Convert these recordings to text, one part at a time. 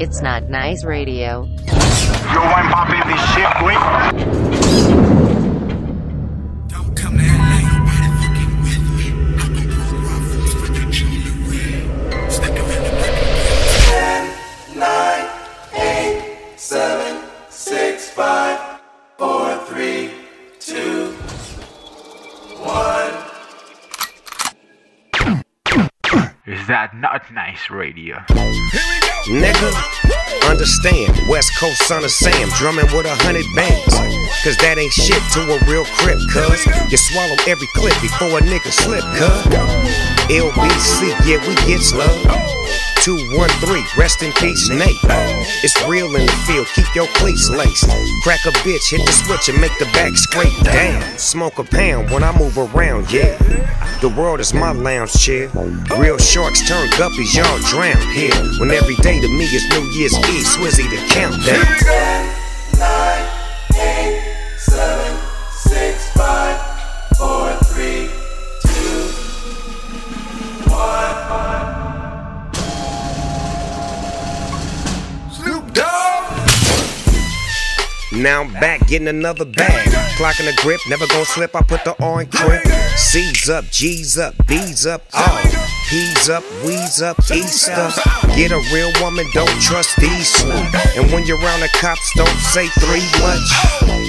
It's not nice radio. Yo, shit. Not nice radio? Nigga, understand, West Coast son of Sam, drumming with a hundred bands. Cause that ain't shit to a real crip, cuz. You swallow every clip before a nigga slip, cuz. LBC, yeah, we get love. 213, rest in peace, Nate. It's real in the field, keep your cleats laced. Crack a bitch, hit the switch and make the back scrape down. Smoke a pound when I move around, yeah. The world is my lounge chair. Real sharks turn guppies, y'all drown here. When every day to me is New Year's Eve, Swizzy the countdown. Now I'm back getting another bag. Clocking the grip, never gonna slip. I put the in crib. C's up, G's up, B's up, all. P's up, we's up, Easter. Get a real woman, don't trust these. And when you're around the cops, don't say three much.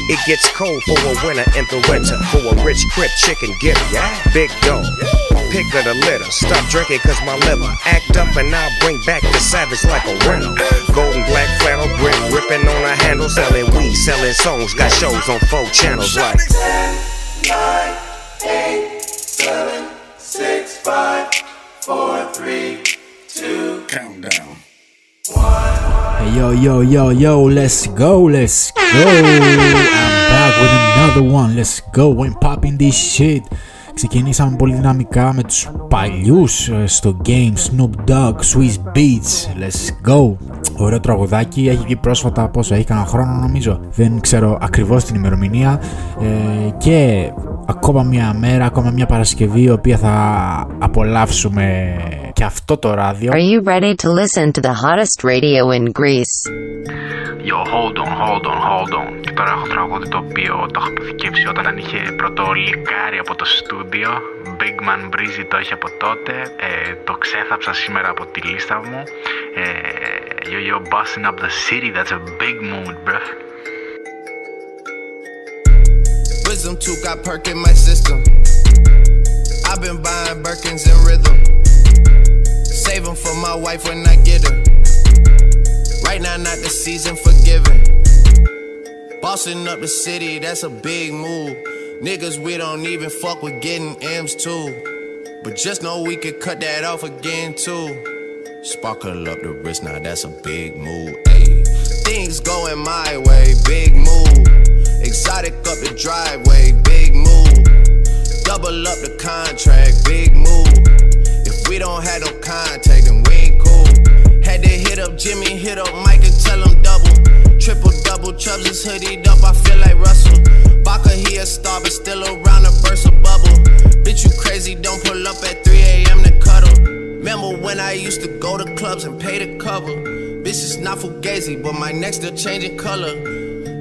It gets cold for a winter in the winter. For a rich crip chicken getter. Big dog. Pick of the litter. Stop drinking cause my liver act up and I'll bring back the savage like a rental. Golden black flannel grip, ripping on a handle, selling weed, selling songs. Got shows on four channels like. Ten, nine, eight, seven, six, five, four, three, two, countdown. Hey, yo, yo, yo, yo, let's go, let's go. I'm back with another one. Let's go and popping this shit. Ξεκινήσαμε πολύ δυναμικά με τους παλιούς ε, στο game Snoop Dogg, Swiss Beats, let's go. Ωραίο τραγουδάκι, έχει βγει πρόσφατα πόσο, έχει κανένα χρόνο νομίζω. Δεν ξέρω ακριβώς την ημερομηνία. Ε, Και ακόμα μια μέρα, ακόμα μια Παρασκευή η οποία θα απολαύσουμε και αυτό το ράδιο Are you ready to listen to the hottest radio in Greece? Yo, hold on, hold on, hold on. Και τώρα έχω τραγούδι το οποίο το έχω αποθηκεύσει όταν είχε πρώτο λικάρι από το στούντιο. Big Man Breezy το έχει από τότε. Ε, το ξέθαψα σήμερα από τη λίστα μου. Ε, yo, yo, busting up the city, that's a big mood, bruh. Wisdom tooth got perk in my system. I've been buying Birkins in rhythm. Save them for my wife when I get her. Right now, not the season for giving. Bossing up the city, that's a big move. Niggas, we don't even fuck with getting M's too. But just know we could cut that off again too. Sparkle up the wrist, now that's a big move. Ayy. Things going my way, big move. Exotic up the driveway, big move. Double up the contract, big move. If we don't have no contact, then we ain't cool. Had to hit up Jimmy, hit up Mike and tell him double. Triple double, Chubbs is hoodied up, I feel like Russell. Baka, he a star, but still around a burst of bubble. Bitch, you crazy, don't pull up at 3 a.m. to cuddle. Remember when I used to go to clubs and pay the cover? Bitch, it's not fugazi, but my neck still changing color.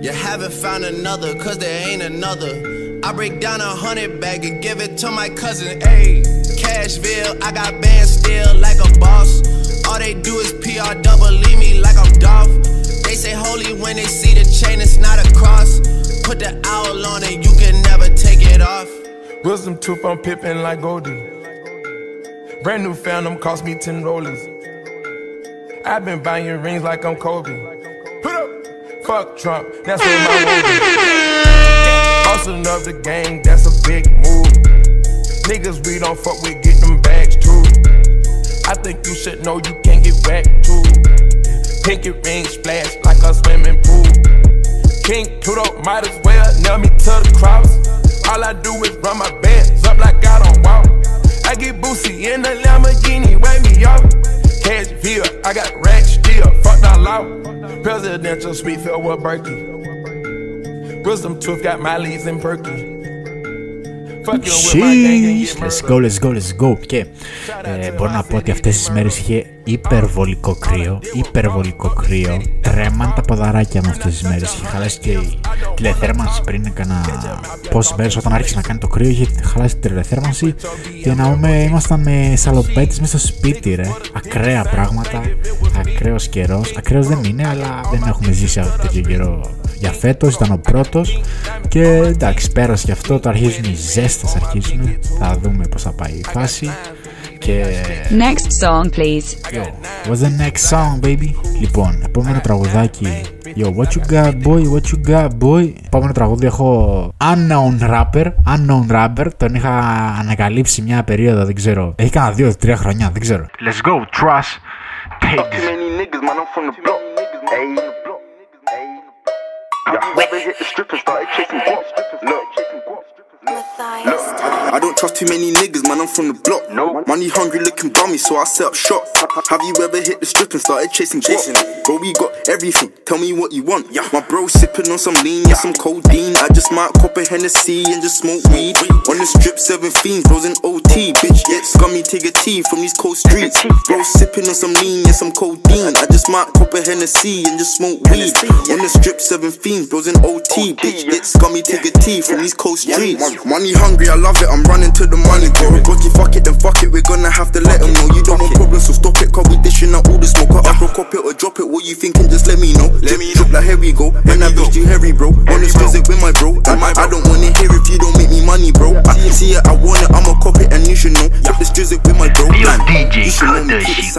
You haven't found another, cause there ain't another. I break down a hundred bag and give it to my cousin. Ayy, Cashville, I got bands still like a boss. All they do is PR double, leave me like I'm Dolph. They say holy when they see the chain, it's not a cross. Put the owl on it, you can never take it off. Wisdom tooth, I'm pippin' like Goldie. Brand new Phantom cost me 10 rollies. I've been buying rings like I'm Kobe. Fuck Trump, that's where my road is. Up the gang, that's a big move. Niggas we don't fuck with, get them bags too. I think you should know you can't get whacked too. Pinky ring splash like a swimming pool. King Pluto might as well nail me to the cross. All I do is run my bands Presidential suite filled with Berkey. Wisdom tooth got my leads in Perky. Sheesh. Let's go, let's go, let's go. Και ε, μπορώ να πω ότι αυτές τις μέρες είχε υπερβολικό κρύο, υπερβολικό κρύο. Τρέμαν τα ποδαράκια μου αυτές τις μέρες. Είχε χαλάσει και η τηλεθέρμανση πριν έκανα πόσες μέρες όταν άρχισε να κάνει το κρύο. Είχε χαλάσει την τηλεθέρμανση και να πούμε ήμασταν με σαλοπέτες μέσα στο σπίτι ρε. Ακραία πράγματα, ακραίος καιρός. Ακραίος δεν είναι αλλά δεν έχουμε ζήσει αυτό τέτοιο καιρό για φέτος, ήταν ο πρώτος και εντάξει πέρασε και αυτό, το αρχίζουν οι ζέστες αρχίζουν, θα δούμε πώς θα πάει η φάση και... Next song, please. Yo, what's the next song, baby? Λοιπόν, επόμενο τραγουδάκι. Yo, what you got, boy, what you got, boy; Επόμενο τραγούδι έχω Unknown Rapper. Unknown Rapper. Τον είχα ανακαλύψει μια περίοδο, δεν ξέρω. Έχει κάνα δύο-τρία χρονιά, δεν ξέρω. Let's go, trust. Pigs. many Yeah, never hit the strip and started chasing guap. I don't trust too many niggas, man. I'm from the block. No. Money hungry looking bummy, so I set up shop. Have you ever hit the strip and started chasing chasing? Bro, we got everything. Tell me what you want. Yeah. My bro sipping on some lean, yeah, some codeine. I just might cop a Hennessy and just smoke weed. On the strip, seven fiends, bros in OT. Bitch, get scummy, take a tea from these cold streets. Bro sipping on some lean, yeah, some codeine. I just might cop a Hennessy and just smoke weed. On the strip, seven fiends, bros in OT. Bitch, get scummy, take a tea from these cold streets. Money hungry, I love it, I'm running to the money bro. Rocky, fuck it, then fuck it, we're gonna have to let them know. You don't want problems, so stop it, cause we dishing out all the smoke. I'll cop it or drop it, what you thinking, just let me know. Let me drip like, here we go. And I bitch, you hairy, bro. On the streets with my bro. I don't wanna hear if you don't make me money, bro. I see it, I want it, I'ma cop it, and you should know. Drip this drizzle with my bro. Yo, DJ, you should know me, keep it.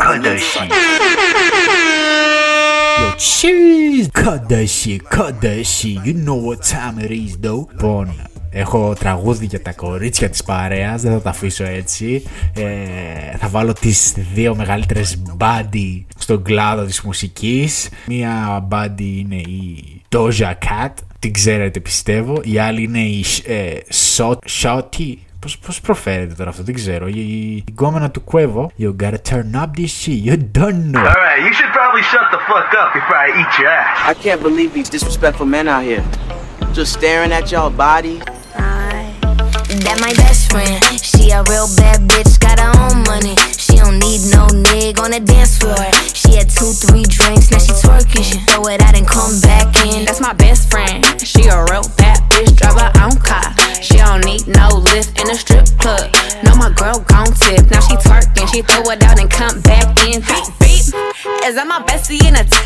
Yo, cheese! Cut that shit, cut that shit. You know what time it is, though. Bonnie. Έχω τραγούδι για τα κορίτσια της παρέας, δεν θα τα αφήσω έτσι. Ε, θα βάλω τις δύο μεγαλύτερες μπάντι στον κλάδο της μουσικής. Μία μπάντι είναι η Doja Cat, την ξέρετε πιστεύω. Η άλλη είναι η ε, Shot- Shotty, Πώς, πώς προφέρεται τώρα αυτό, δεν ξέρω. Η, η γκόμενα του Quavo. You gotta turn up this shit, you don't know. Alright, you should probably shut the fuck up before I eat your ass. I can't believe these disrespectful men out here. Just staring at y'all body. That my best friend. She a real bad bitch, got her own money. She don't need no nig on the dance floor. She had two, three drinks, now she twerking. She throw it out and come back in. That's my best friend. She a real bad bitch, drive her own car. She don't need no lift in a strip club. No, my girl gon' tip. Now she twerking, she throw it out and come back in. Beep, beep. Is that my bestie in a tessie?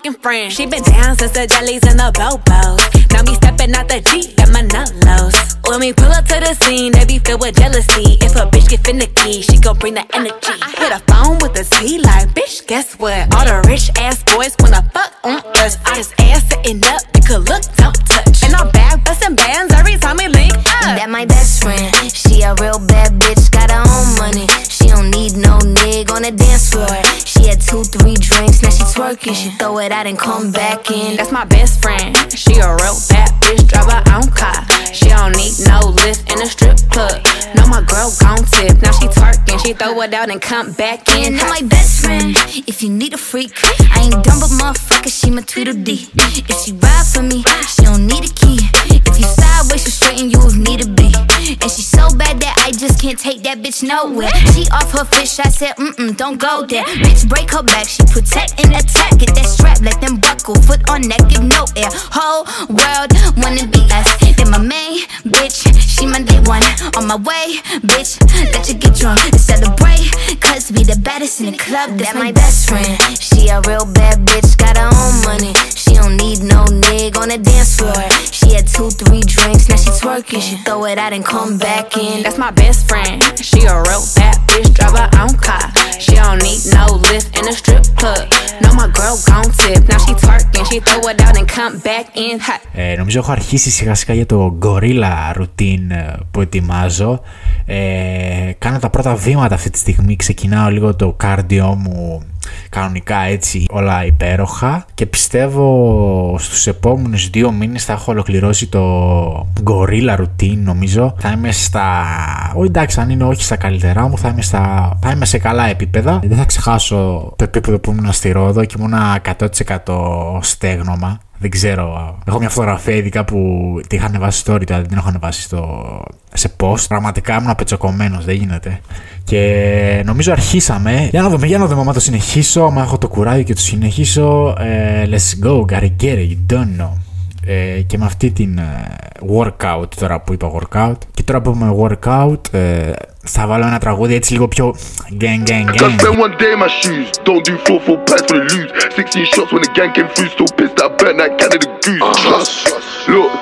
Motherfucking friend. She been down since the jellies and the bobos. Now me stepping out the G, got my nut lows. When we pull up to the scene, they be filled with jealousy. If a bitch get finicky, she gon' bring the energy. I hit a phone with a T like, bitch, guess what? All the rich ass boys wanna fuck on us. I just ass sitting up, you could look, don't touch. And I'm back busting bands every time we link up. That my best friend. She a real bad bitch, got her own money. She don't need no nig on the dance floor. Had two, three drinks, now she twerking. She throw it out and come back in. That's my best friend. She a real bad bitch, drive her own car. She don't need no lift in a strip club. No, my girl gon' tip. Now she twerking, she throw it out and come back in. That my best friend. If you need a freak, I ain't dumb but motherfucker, she my Tweedledee. If she ride for me, she don't need a key. If you sideways, she straighten you if need to be. And she so bad that I just can't take that bitch nowhere. She off her fish, I said, mm mm, don't go there. Bitch, break her back, she protect and attack. Get that strap, let them buckle, foot on neck, give no air. Whole world wanna be us. Then my main bitch, she my day one. On my way, bitch, let you get drunk and celebrate. Cause we the baddest in the club, that's that my best friend. She a real bad bitch, got her own money. She don't need no nigga on the dance floor. She had two, three drinks, now she twerking. She throw it out and come back in. That's my best friend. She a real bad bitch, drive her own car. She don't need no lift in a strip club. No, my girl gon' tip. Now she twerking, she throw it out and come back in hot. Eh, hey, έχω αρχίσει σιγά σιγά για το gorilla routine ε, που ετοιμάζω. Ε, κάνω τα πρώτα βήματα αυτή τη στιγμή, ξεκινάω λίγο το cardio μου κανονικά έτσι όλα υπέροχα και πιστεύω στους επόμενους δύο μήνες θα έχω ολοκληρώσει το Gorilla Routine νομίζω. Θα είμαι στα... όχι εντάξει αν είναι όχι στα καλύτερά μου θα είμαι, στα... θα είμαι σε καλά επίπεδα. Δεν θα ξεχάσω το επίπεδο που ήμουν στη Ρόδο και ήμουν 100% στέγνομα δεν ξέρω. Έχω μια φωτογραφία ειδικά που τη είχα ανεβάσει story, αλλά δεν την έχω ανεβάσει στο... σε post. Πραγματικά ήμουν απετσοκομμένος, δεν γίνεται. Και νομίζω αρχίσαμε. Για να δούμε, για να δούμε. Άμα το συνεχίσω, άμα έχω το κουράγιο και το συνεχίσω. Ε, let's go, gotta get it, you don't know. Ε, και με αυτή την ε, workout τώρα που είπα workout και τώρα που είπαμε workout ε, θα βάλω ένα τραγούδι έτσι λίγο πιο gang gang I gang spent one day in my shoes. Don't do four four packs for the lose. 16 shots when the gang came through. Still pissed that bet that Canada goose. Plus, look.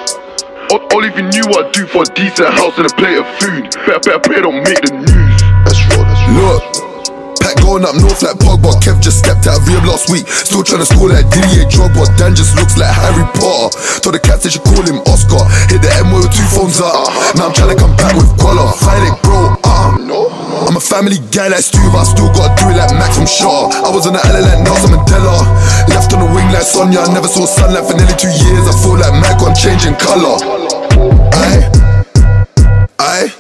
All, all even knew I'd do for a decent house and a plate of food. Better, better pray don't make the news. That's raw, that's raw. Look. Pack going up north like Pogba. Kev just stepped out of Rehab last week. Still trying to score like Didier Drogba. Dan just looks like Harry Potter. Told the cats they should call him Oscar. Hit the M with two phones up. Now I'm trying to come back with collar. Fight it, bro. Uh, I'm a family guy like Stu, but I still gotta do it like Max from Shaw. I was on the island like Nelson Mandela. Left on the wing like Sonya. I never saw sunlight for nearly two years. I feel like Michael, I'm changing color. Aye. I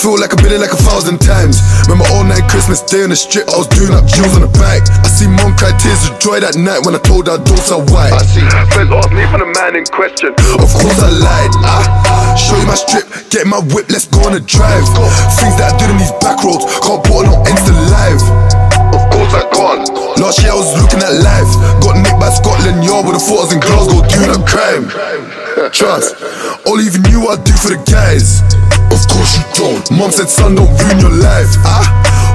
feel like I've been in like a thousand times. Remember all night Christmas day on the strip, I was doing up jewels on the bike. I see mom cry tears of joy that night when I told her don't white. I see friends ask me for the man in question. Of course I lied. I show you my strip, get my whip, let's go on a drive. Things that I did in these back roads, can't put on no Insta live. Of course I can't. Last year I was looking at life. Got nicked by Scotland Yard with the was in Glasgow doing a crime. Trust, all even knew I'd do for the guys. Of course you don't. Mom said, son, don't ruin your life. Ah,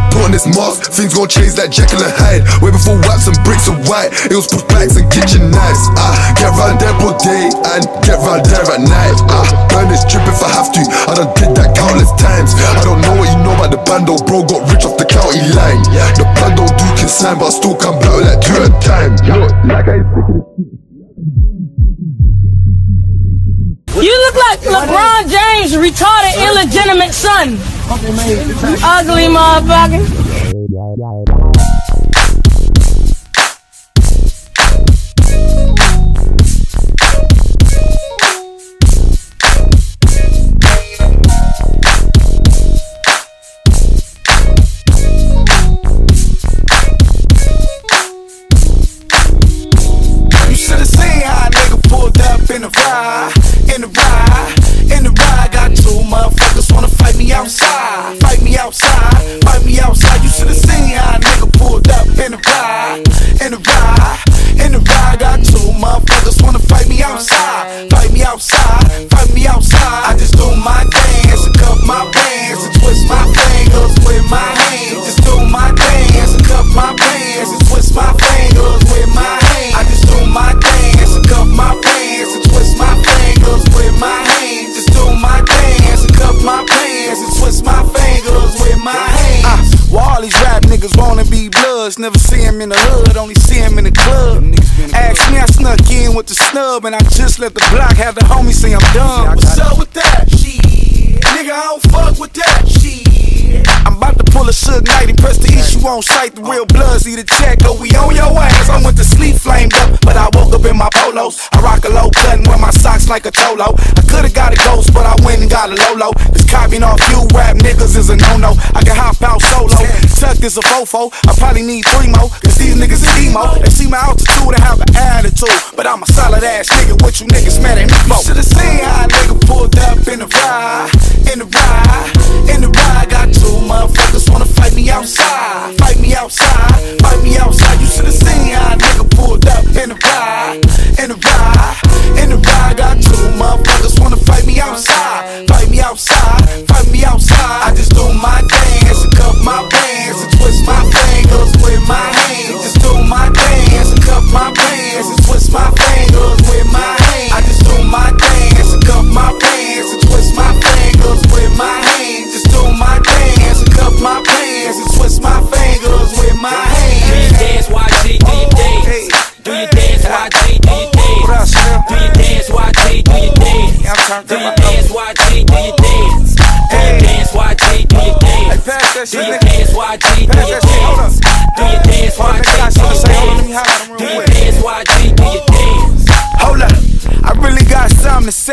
put on this mask, things gon' change like Jekyll and the Hyde. Way before waps and bricks of white, it was push backs and kitchen knives. Ah, get round there all day and get round there at night. Ah, burn this trip if I have to. I done did that countless times. I don't know what you know about the bando, bro. Got rich off the county line. The plan don't do but I still come back like two at a time. Look, like I ain't sick of this. You look like LeBron James' retarded illegitimate son. Ugly motherfucker. Be. Never see him in the hood, only see him in the club. Ask me, I snuck in with the snub, and I just let the block have the homie say I'm done. What's up with that? Shit. Nigga, I don't fuck with that. Shit. I'm about to pull a Suge Knight and press the issue on sight. The real bloods need a check, or we on your ass. I went to sleep flamed up, but I woke up in my polos. I rock a low cut and wear my socks like a cholo. I could've got a ghost, but I went and got a Lolo. This copying off you rap niggas is a no-no. I can hop out solo. Tuck is a fofo. I probably need three more, cause these niggas is emo. They see my altitude and have an attitude. But I'm a solid ass nigga, what you niggas mad at me for? Should've seen how a nigga pulled up in the ride, in the ride, in the ride. Got two motherfuckers wanna fight me outside, fight me outside, fight me outside. You should've seen how a nigga pulled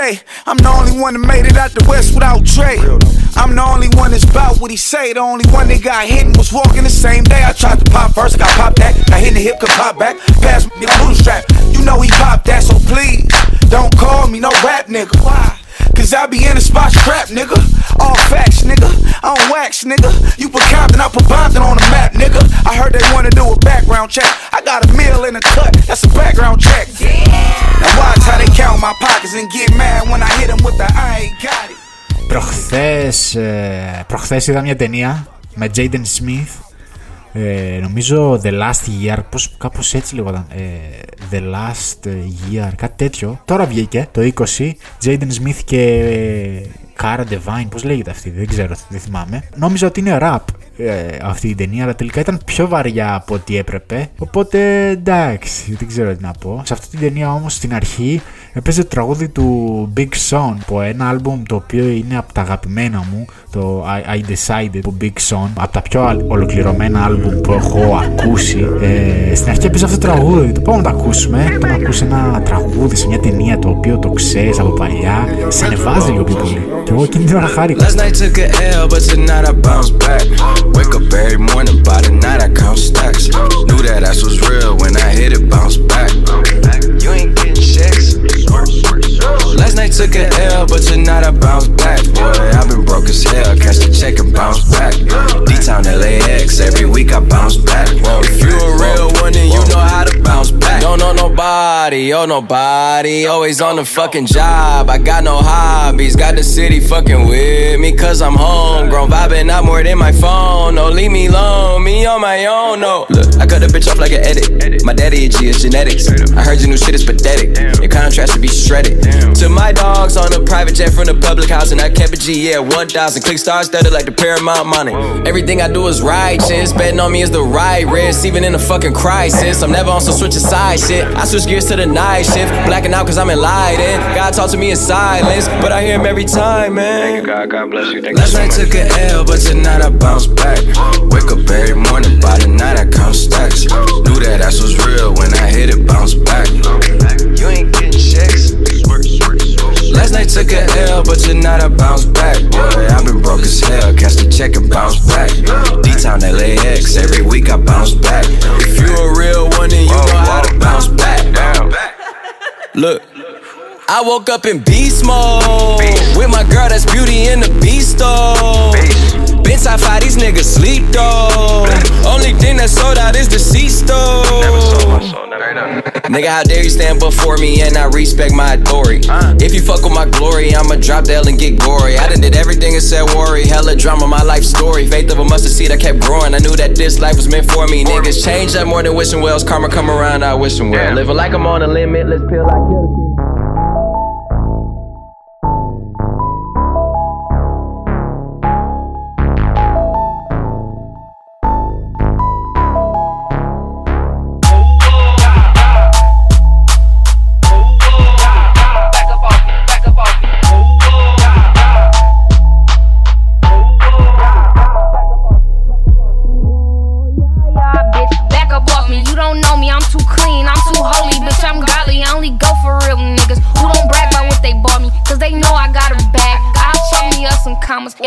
day. I'm the only one that made it out the West without Dre. I'm the only one that's about what he say. The only one that got hit and was walking the same day. I tried to pop first, got popped back. Got hit in the hip, could pop back. Pass me the boot strap. You know he popped that, so please don't call me no rap nigga. Why? Cause I be in the spot scrap, nigga. All facts, nigga. I don't wax, nigga. You put Compton, I put Bompton on the map, nigga. I heard they wanna do a background check. I got a meal in the cut, that's a background check. Now watch how they count my pockets and get mad when I hit them with the I ain't got it. Προχθές, ε, προχθές είδα μια ταινία με Jaden Smith ε, νομίζω The Last Year, πώς, κάπως έτσι λέγονταν, ε, The Last Year, κάτι τέτοιο. Τώρα βγήκε το 20, Jaden Smith και ε, Cara Devine, πώς λέγεται αυτή, δεν ξέρω, δεν θυμάμαι. Νόμιζα ότι είναι rap ε, αυτή η ταινία, αλλά τελικά ήταν πιο βαριά από ό,τι έπρεπε. Οπότε εντάξει, δεν ξέρω τι να πω. Σε αυτή την ταινία όμως στην αρχή έπαιζε το τραγούδι του Big Sean από ένα άλμπουμ το οποίο είναι από τα αγαπημένα μου, το I, I Decided του Big Sean, από τα πιο ολοκληρωμένα άλμπουμ που έχω ακούσει. Ε, στην αρχή έπαιζε αυτό το τραγούδι, το πάμε να το ακούσουμε. Το να ακούσει ένα τραγούδι σε μια ταινία το οποίο το ξέρεις από παλιά, σε ανεβάζει λίγο πιο πολύ. Και εγώ εκείνη την ώρα χάρηκα. Last night took a L, but tonight I bounce back. Wake up every morning, by the night I count stacks. Knew that ass was real when I hit it, bounce back. You ain't getting checks. Last night took a L, but tonight I bounce back. Boy, I've been broke as hell, catch the check and bounce back. D-Town LAX, every week I bounce back. If you a real one, then you know how to bounce back. Don't know nobody, oh nobody, always on the fucking job. I got no hobbies, got the city fucking with me, cause I'm homegrown. Vibing out more than my phone, no, leave me alone, me on my own, no. Look, I cut the bitch off like an edit. My daddy a G is genetics. I heard your new shit is pathetic. Contrast should be shredded. To my dogs on a private jet from the public house, and I kept a G, yeah, 1,000. Click stars studded like the Paramount money. Everything I do is righteous. Betting on me is the right risk, even in a fucking crisis. I'm never on some switch side shit. I switch gears to the night shift. Blacking out cause I'm enlightened. God talk to me in silence, but I hear him every time, man. Thank you, God. God bless you. Thank Last night took a L, but tonight I bounce back. Wake up every morning, by the night I count stacks. Knew that ass was real when I hit it, bounce back. You ain't getting Last night took a L, but tonight I bounce back. Boy, I've been broke as hell, catch the check and bounce back. D-Town LAX, every week I bounce back. If you a real one, then you know how to bounce back. Look. I woke up in beast mode with my girl that's beauty in the beast though. Been top five, these niggas sleep though. Only thing that sold out is the. Nigga, how dare you stand before me and I respect my authority? If you fuck with my glory, I'ma drop the L and get gory. I done did everything and said worry. Hella drama, my life story. Faith of a mustard seed, I kept growing. I knew that this life was meant for me. Niggas change up more than wishing wells. Karma come around, I wish them well. Living like I'm on a limitless pill, I kill the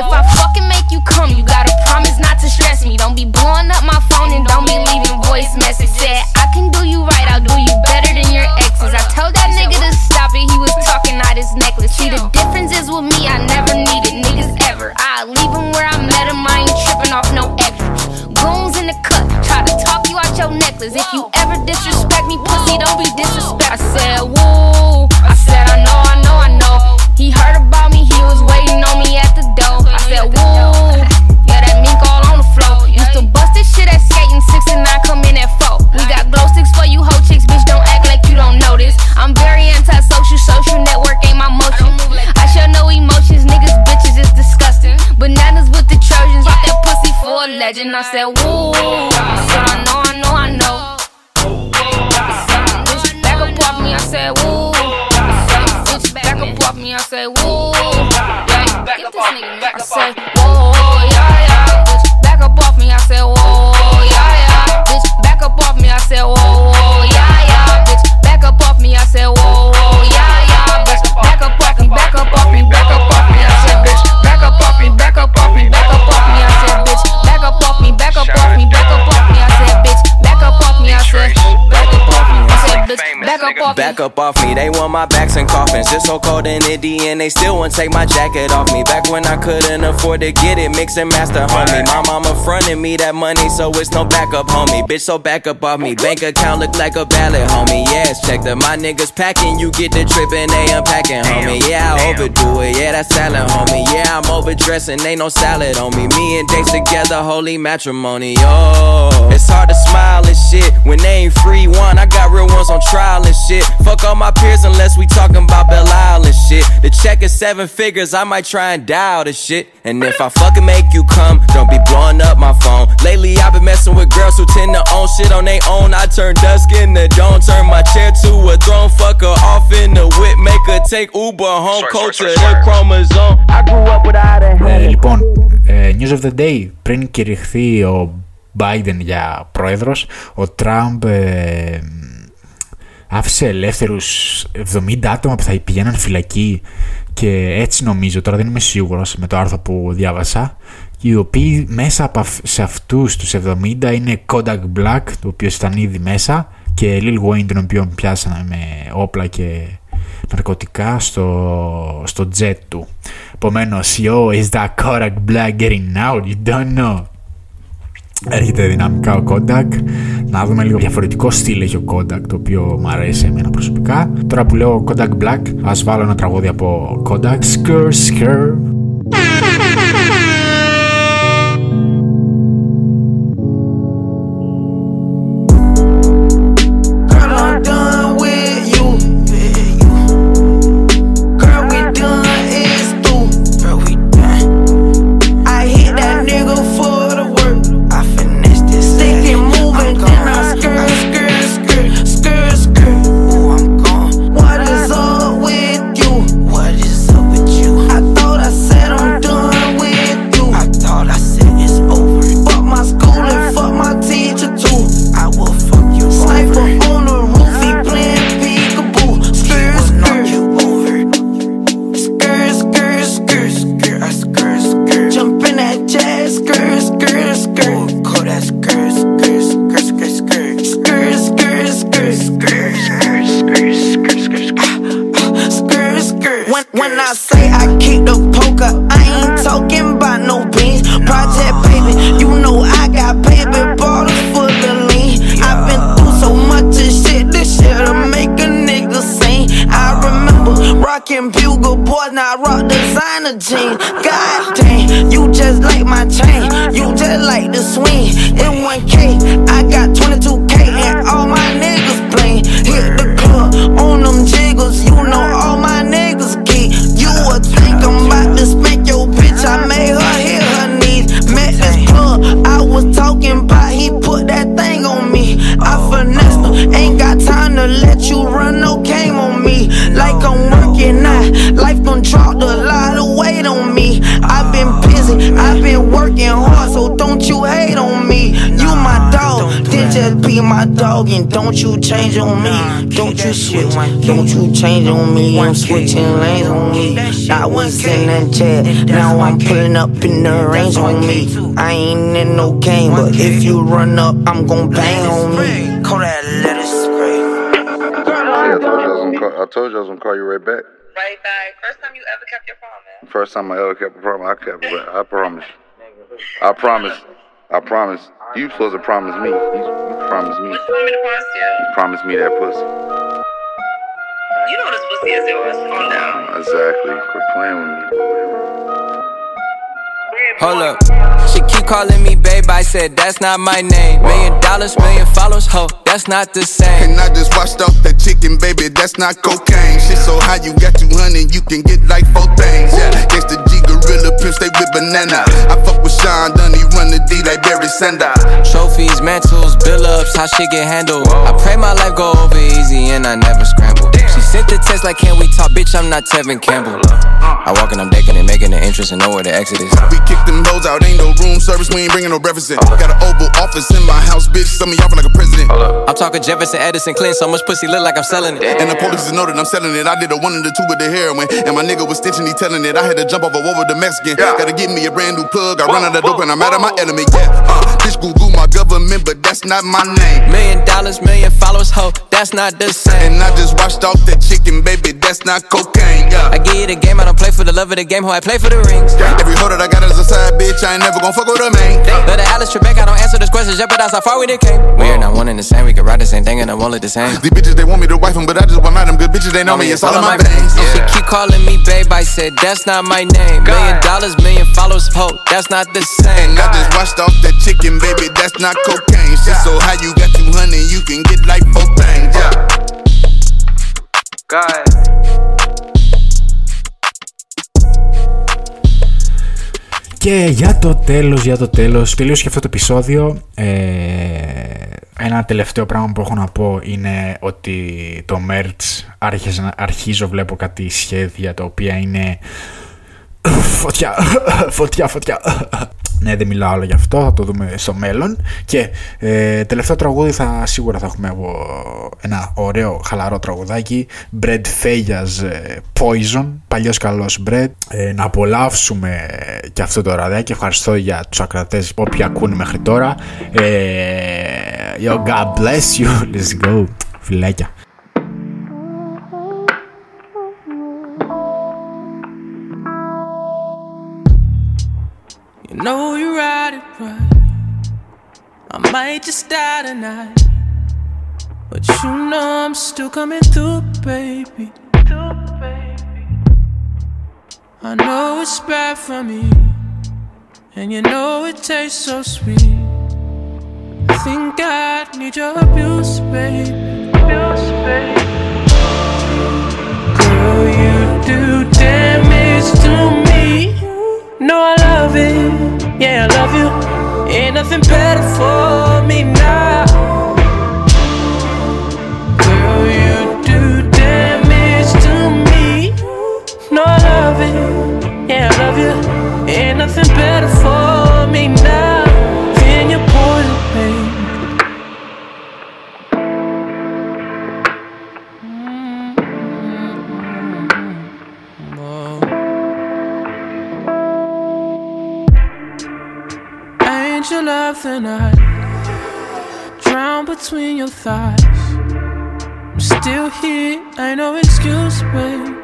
If I fucking make you come, you gotta promise not to stress me. Don't be blowing up my phone and don't be leaving voice message. Said I can do you right, I'll do you better than your exes. I told that nigga to stop it, he was talking out his necklace. See, the difference is with me, I never needed niggas ever. I leave him where I met him, I ain't tripping off no extras. Goons in the cut, try to talk you out your necklace. If you ever disrespect me, pussy, don't be disrespect. I said, woo. Said, woo. I know, I know, I know. Bitch, back up off me, I said, woo. Bitch, back up off me, I said, woo. Yeah. I said, back up off me. They want my backs and coffins. It's so cold in Indy and they still won't take my jacket off me. Back when I couldn't afford to get it, mix and master, homie. My mama fronted me that money, so it's no backup, homie. Bitch, so back up off me. Bank account look like a ballot, homie. Yes, check that my niggas packing. You get the trip and they unpacking, homie. Yeah, I overdo it. Yeah, that's salad, homie. Yeah, I'm overdressing. Ain't no salad on me. Me and Dates together, holy matrimony. Oh, it's hard to smile and shit when they ain't free one. I got real ones on trial and shit. Fuck all my peers unless we talking about Belle Isle and shit. The check is seven figures. I might try and dial the shit. And if I fucking make you come, don't be blowing up my phone. Lately, I've been messing with girls who tend to own shit on their own. I turn dusk into dawn, turn my chair to a throne. Fuck her off in the whip, make her take Uber home. Coach to the chromosome. I grew up without a Ε, head. λοιπόν, ε, News of the Day, πριν κηρυχθεί ο Biden για πρόεδρος, ο Τραμπ ε, άφησε ελεύθερους 70 άτομα που θα πηγαίναν φυλακή και έτσι νομίζω, τώρα δεν είμαι σίγουρος με το άρθρο που διάβασα, οι οποίοι μέσα από αυ- σε αυτούς τους 70 είναι Kodak Black, το οποίο ήταν ήδη μέσα, και Lil Wayne, τον οποίο πιάσανε με όπλα και ναρκωτικά στο, στο jet του. Επομένως, yo, is that Kodak Black getting out? You don't know. Έρχεται δυναμικά ο Kodak. Να δούμε λίγο διαφορετικό στυλ έχει ο Kodak, το οποίο μου αρέσει εμένα προσωπικά. Τώρα που λέω Kodak Black, ας βάλω ένα τραγούδι από Kodak. Skr, skr. Jeans. God damn, you just like my chain, you just like the swing. In 1K, be my dog and don't you change on me. Don't you switch, don't you change on me. I'm switching lanes on me. I was in that jet, now I'm pulling up in the range on me. I ain't in no game, but if you run up, I'm gon' bang on me. Call that letter spray. I told you I was gonna call, I told you I was gonna call you right back. Right back. First time you ever kept your promise. First time I ever kept a promise, I kept it. I promise. I promise. I promise. You supposed to promise me. You promise me. What you want me to promise you? You promise me that pussy. You know this pussy is yours. Calm down. Exactly. Quit playing with me. Hold up. She keep calling me babe, I said that's not my name. Million dollars, million followers, ho, that's not the same. And I just washed off that chicken, baby, that's not cocaine. Shit so high, you got 200, you can get like four things. Yeah, gangsta G gorilla pimp, stay with banana. I fuck with Sean Dunn, run the D like Barry Sanders. Trophies, mantles, bill ups, how shit get handled. I pray my life go over easy and I never scramble. She sent the text like, can we talk? Bitch, I'm not Tevin Campbell. I walk and I'm decking and making the entrance and know where the exit is. We kick them hoes out, ain't no room service, we ain't bringing no breakfast in. Got an oval office in my house, bitch, some of y'all feel like a president. I'm talking Jefferson, Edison, Clinton, so much pussy look like I'm selling it. And the police know that I'm selling it. I did a one and the two with the heroin. And my nigga was stitching, he telling it. I had to jump off a wall with the Mexican. Gotta give me a brand new plug. I run out of dope and I'm out of my element. Yeah, uh, bitch, goo goo, my my government, but that's not my name. Million dollars, million followers, ho, that's not the same. And I just washed off chicken, baby, that's not cocaine. Yeah. I give you the game, I don't play for the love of the game, ho, I play for the rings. Every hoe that I got is a side bitch, I ain't never gon' fuck with a main. But the Alex Trebek, I don't answer this question, jeopardize how far we done came. We are not one in the same, we can ride the same thing and I won't look the same. These bitches, they want me to wife them, but I just want out them good bitches, they know me, it's all in my veins. If She keep calling me babe, I said that's not my name. Million dollars, million followers, ho, that's not the same. And I just washed off that chicken, baby, that's not cocaine. Shit, so how you got 200, you can get like four things, yeah. God. Και για το τέλος, για το τέλος, τελείωσε και αυτό το επεισόδιο. Ε, ένα τελευταίο πράγμα που έχω να πω είναι ότι το merch άρχιζε, αρχίζω βλέπω κάτι σχέδια τα οποία είναι φωτιά, φωτιά, φωτιά. Ναι, δεν μιλάω άλλο γι' αυτό, θα το δούμε στο μέλλον. Και ε, τελευταίο τραγούδι θα σίγουρα θα έχουμε ένα ωραίο χαλαρό τραγουδάκι. Bread Fejas Poison, παλιός καλός Bread. Ε, να απολαύσουμε και αυτό το ραδάκι. Ευχαριστώ για τους ακρατές όποιοι ακούνε μέχρι τώρα. Ε, yo, God bless you. Let's go. Φιλάκια. Know you ride it right. I might just die tonight. But you know I'm still coming through, baby. I know it's bad for me. And you know it tastes so sweet. I think I need your abuse, baby. Abuse, baby. Girl, you do damage to me. No, I love it. Yeah, I love you. Ain't nothing better for me now. Thighs. I'm still here, ain't no excuse, babe.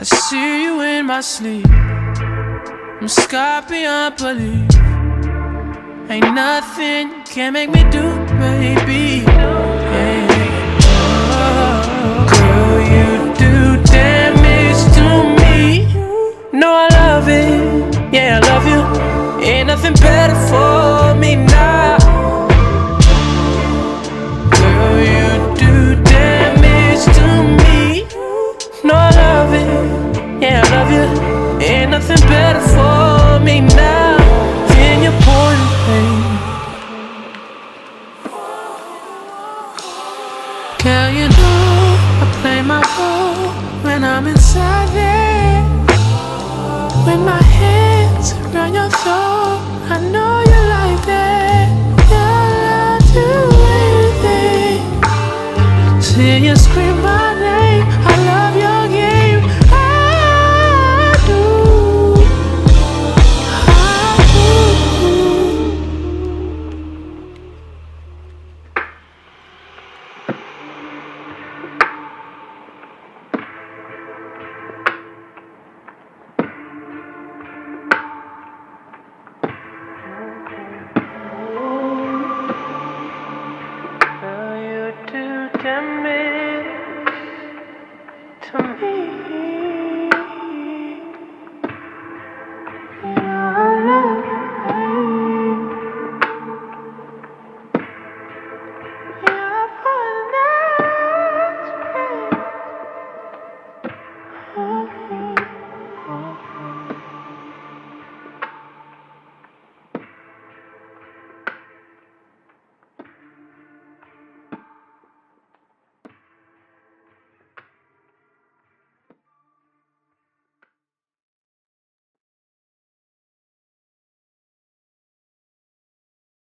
I see you in my sleep. I'm sky beyond belief. Ain't nothing can make me do, baby. Oh, girl, you do damage to me. No, I love it. Yeah, I love you. Ain't nothing better for me now. Better for me now than your poison, babe. Girl, you know I play my role when I'm inside there. With my hands around your throat, I know you like that. Yeah, I'll do anything. See you scream my